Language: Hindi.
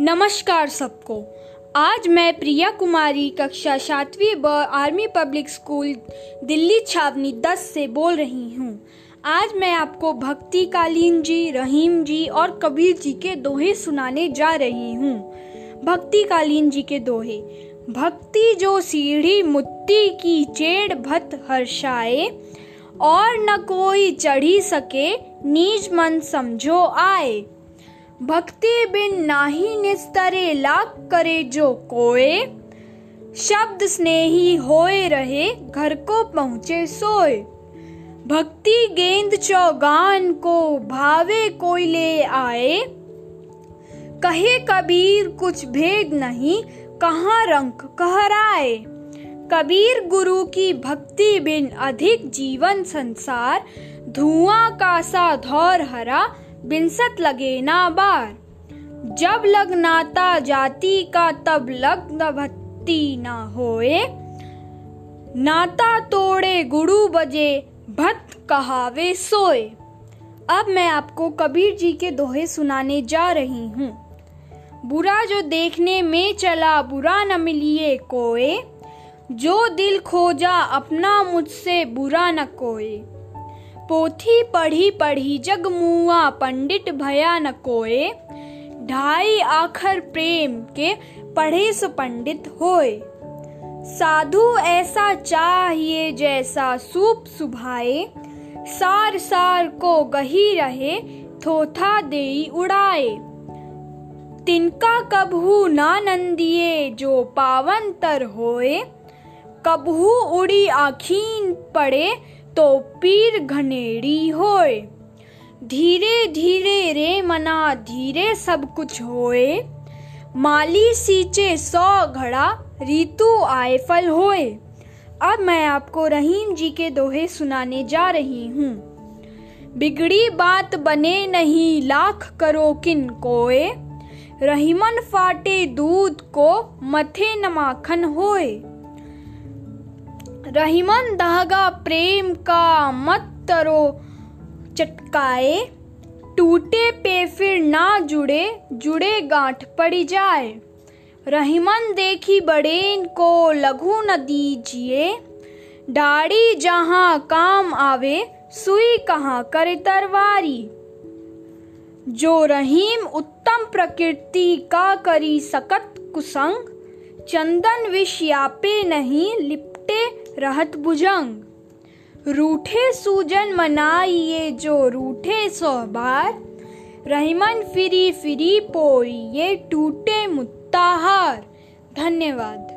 नमस्कार सबको। आज मैं प्रिया कुमारी, कक्षा सातवीं ब आर्मी पब्लिक स्कूल, दिल्ली छावनी दस से बोल रही हूँ। आज मैं आपको भक्ति कालीन जी, रहीम जी और कबीर जी के दोहे सुनाने जा रही हूँ। भक्ति कालीन जी के दोहे। भक्ति जो सीढ़ी मुत्ती की चेड़ भत हर्षाए, और न कोई चढ़ी सके नीच मन समझो आए। भक्ति बिन नाही निस्तरे लाख करे जो कोए। शब्द स्नेही होए रहे, घर को पहुँचे सोए। भक्ति गेंद चौगान को भावे कोई ले आए। कहे कबीर, कुछ भेद नहीं, कहाँ रंग कहराए। कबीर गुरु की भक्ति बिन अधिक जीवन संसार, धुआँ का सा धौर हरा बिनसत लगे ना बार। जब लग नाता जाति का, तब लग भक्ति ना होए। नाता तोड़े, गुरु बजे, भक्त कहावे सोए। अब मैं आपको कबीर जी के दोहे सुनाने जा रही हूँ। बुरा जो देखने में चला, बुरा न मिलिए कोए। जो दिल खोजा, अपना मुझसे बुरा न कोए। पोथी पढ़ी पढ़ी जग मुआ पंडित भया न कोए, ढाई आखर प्रेम के पढ़े सो पंडित होए। साधु ऐसा चाहिए जैसा सूप सुभाए, सार सार को गही रहे, थोथा दे उड़ाए। तिनका कबहू ना नंदिए जो पावन तर होए कबहू उड़ी आखीन पड़े तो पीर घनेड़ी होए। धीरे धीरे रे मना, धीरे सब कुछ होए। माली सींचे सौ घड़ा, रीतु आए फल होए। अब मैं आपको रहीम जी के दोहे सुनाने जा रही हूँ। बिगड़ी बात बने नहीं, लाख करो किन कोए। रहीमन फाटे दूध को मथे न माखन होए। रहीमन धागा प्रेम का मत तरो। चटकाए, टूटे पे फिर ना जुड़े जुड़े गांठ पड़ी जाए। रहीमन देखी बड़ेन को लघु न दीजिए डाड़ी जहाँ काम आवे, सुई कहाँ करे तरवारी। जो रहीम उत्तम प्रकृति का करी सकत कुसंग, चंदन विष यापे नहीं, लिप रहत भुजंग रूठे सूजन मनाइए जो रूठे सौ बार। रहीमन फिरी फिरी पोई ये टूटे मुत्ताहार। धन्यवाद।